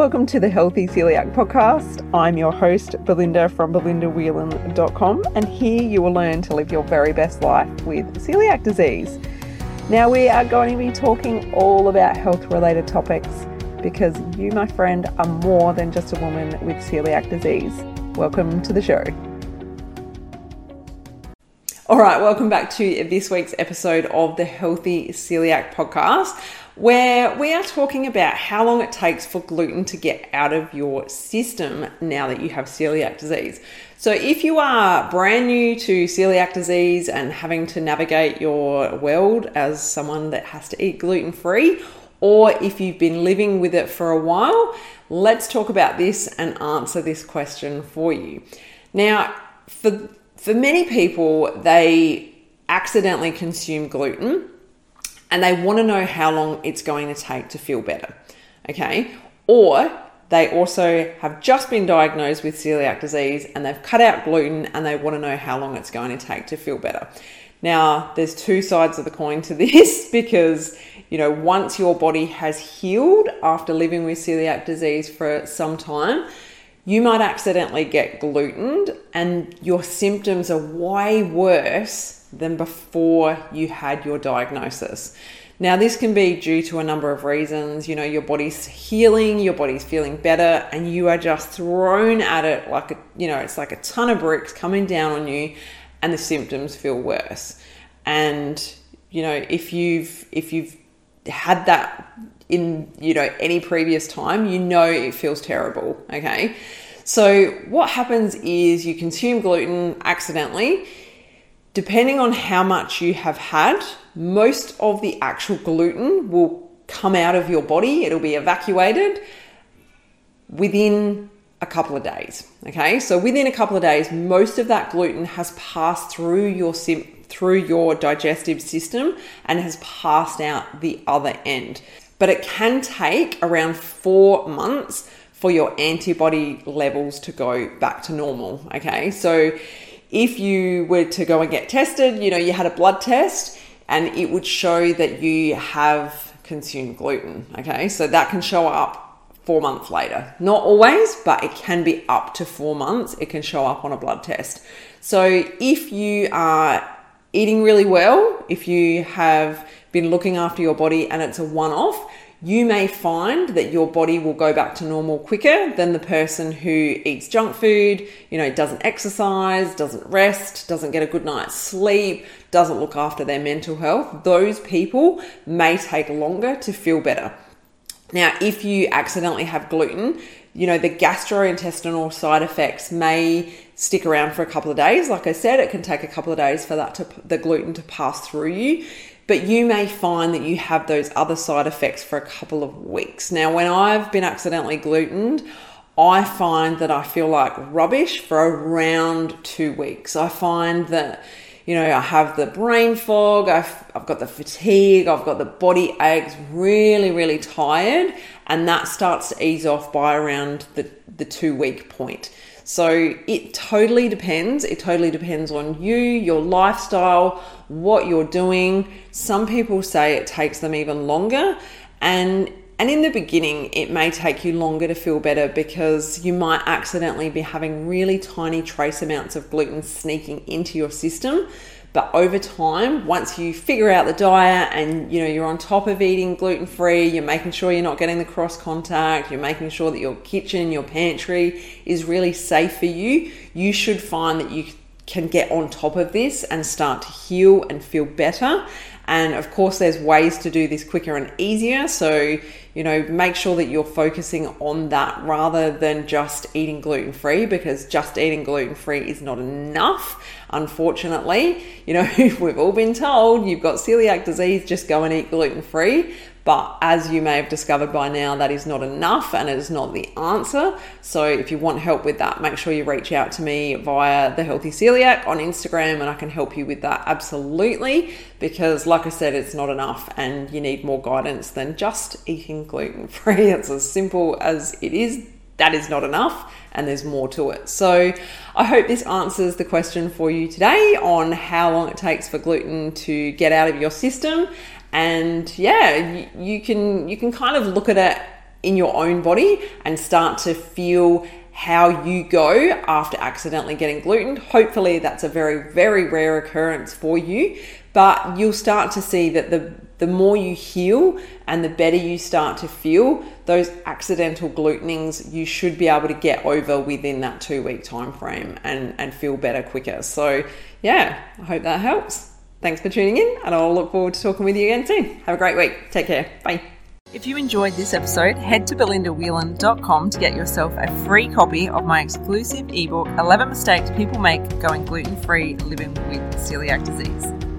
Welcome to the Healthy Celiac Podcast. I'm your host, Belinda from belindawhelan.com, and here you will learn to live your very best life with celiac disease. Now, we are going to be talking all about health related topics because you, my friend, are more than just a woman with celiac disease. Welcome to the show. All right, welcome back to this week's episode of the Healthy Celiac Podcast where we are talking about how long it takes for gluten to get out of your system now that you have celiac disease. So, if you are brand new to celiac disease and having to navigate your world as someone that has to eat gluten free, or if you've been living with it for a while, let's talk about this and answer this question for you. Now, for, for many people, they accidentally consume gluten and they want to know how long it's going to take to feel better. Okay. Or they also have just been diagnosed with celiac disease and they've cut out gluten and they want to know how long it's going to take to feel better. Now, there's two sides of the coin to this because, you know, once your body has healed after living with celiac disease for some time, you might accidentally get glutened and your symptoms are way worse than before you had your diagnosis. Now, this can be due to a number of reasons. You know, your body's healing, your body's feeling better, and you are just thrown at it like a, you know, it's like a ton of bricks coming down on you, and the symptoms feel worse. And you know, if you've if you've had that in you know any previous time, you know it feels terrible. Okay, so what happens is you consume gluten accidentally Depending on how much you have had, most of the actual gluten will come out of your body, it'll be evacuated within a couple of days. Okay, so within a couple of days, most of that gluten has passed through your through your digestive system and has passed out the other end. But it can take around four months for your antibody levels to go back to normal. Okay, so if you were to go and get tested, you know, you had a blood test and it would show that you have consumed gluten. Okay, so that can show up four months later. Not always, but it can be up to four months. It can show up on a blood test. So if you are eating really well, if you have been looking after your body and it's a one off, you may find that your body will go back to normal quicker than the person who eats junk food, you know, doesn't exercise, doesn't rest, doesn't get a good night's sleep, doesn't look after their mental health. Those people may take longer to feel better. Now, if you accidentally have gluten, you know, the gastrointestinal side effects may stick around for a couple of days. Like I said, it can take a couple of days for that to the gluten to pass through you but you may find that you have those other side effects for a couple of weeks. Now, when I've been accidentally glutened, I find that I feel like rubbish for around two weeks. I find that, you know, I have the brain fog, I've, I've got the fatigue, I've got the body aches, really, really tired, and that starts to ease off by around the, the two week point. So it totally depends. It totally depends on you, your lifestyle, what you're doing. Some people say it takes them even longer. And and in the beginning, it may take you longer to feel better because you might accidentally be having really tiny trace amounts of gluten sneaking into your system. But over time, once you figure out the diet and you know you're on top of eating gluten free, you're making sure you're not getting the cross contact, you're making sure that your kitchen, your pantry is really safe for you, you should find that you can get on top of this and start to heal and feel better. And of course, there's ways to do this quicker and easier. So, you know, make sure that you're focusing on that rather than just eating gluten free because just eating gluten free is not enough. Unfortunately, you know, we've all been told you've got celiac disease, just go and eat gluten free. But as you may have discovered by now, that is not enough and it is not the answer. So if you want help with that, make sure you reach out to me via the Healthy Celiac on Instagram and I can help you with that absolutely. Because, like I said, it's not enough and you need more guidance than just eating gluten free. It's as simple as it is. That is not enough and there's more to it. So, I hope this answers the question for you today on how long it takes for gluten to get out of your system and yeah you, you can you can kind of look at it in your own body and start to feel how you go after accidentally getting gluten. Hopefully, that's a very, very rare occurrence for you, but you'll start to see that the the more you heal and the better you start to feel, those accidental glutenings you should be able to get over within that two week time frame and, and feel better quicker. So, yeah, I hope that helps. Thanks for tuning in, and I'll look forward to talking with you again soon. Have a great week. Take care. Bye. If you enjoyed this episode, head to belindawhelan.com to get yourself a free copy of my exclusive ebook 11 Mistakes People Make Going Gluten Free Living with Celiac Disease.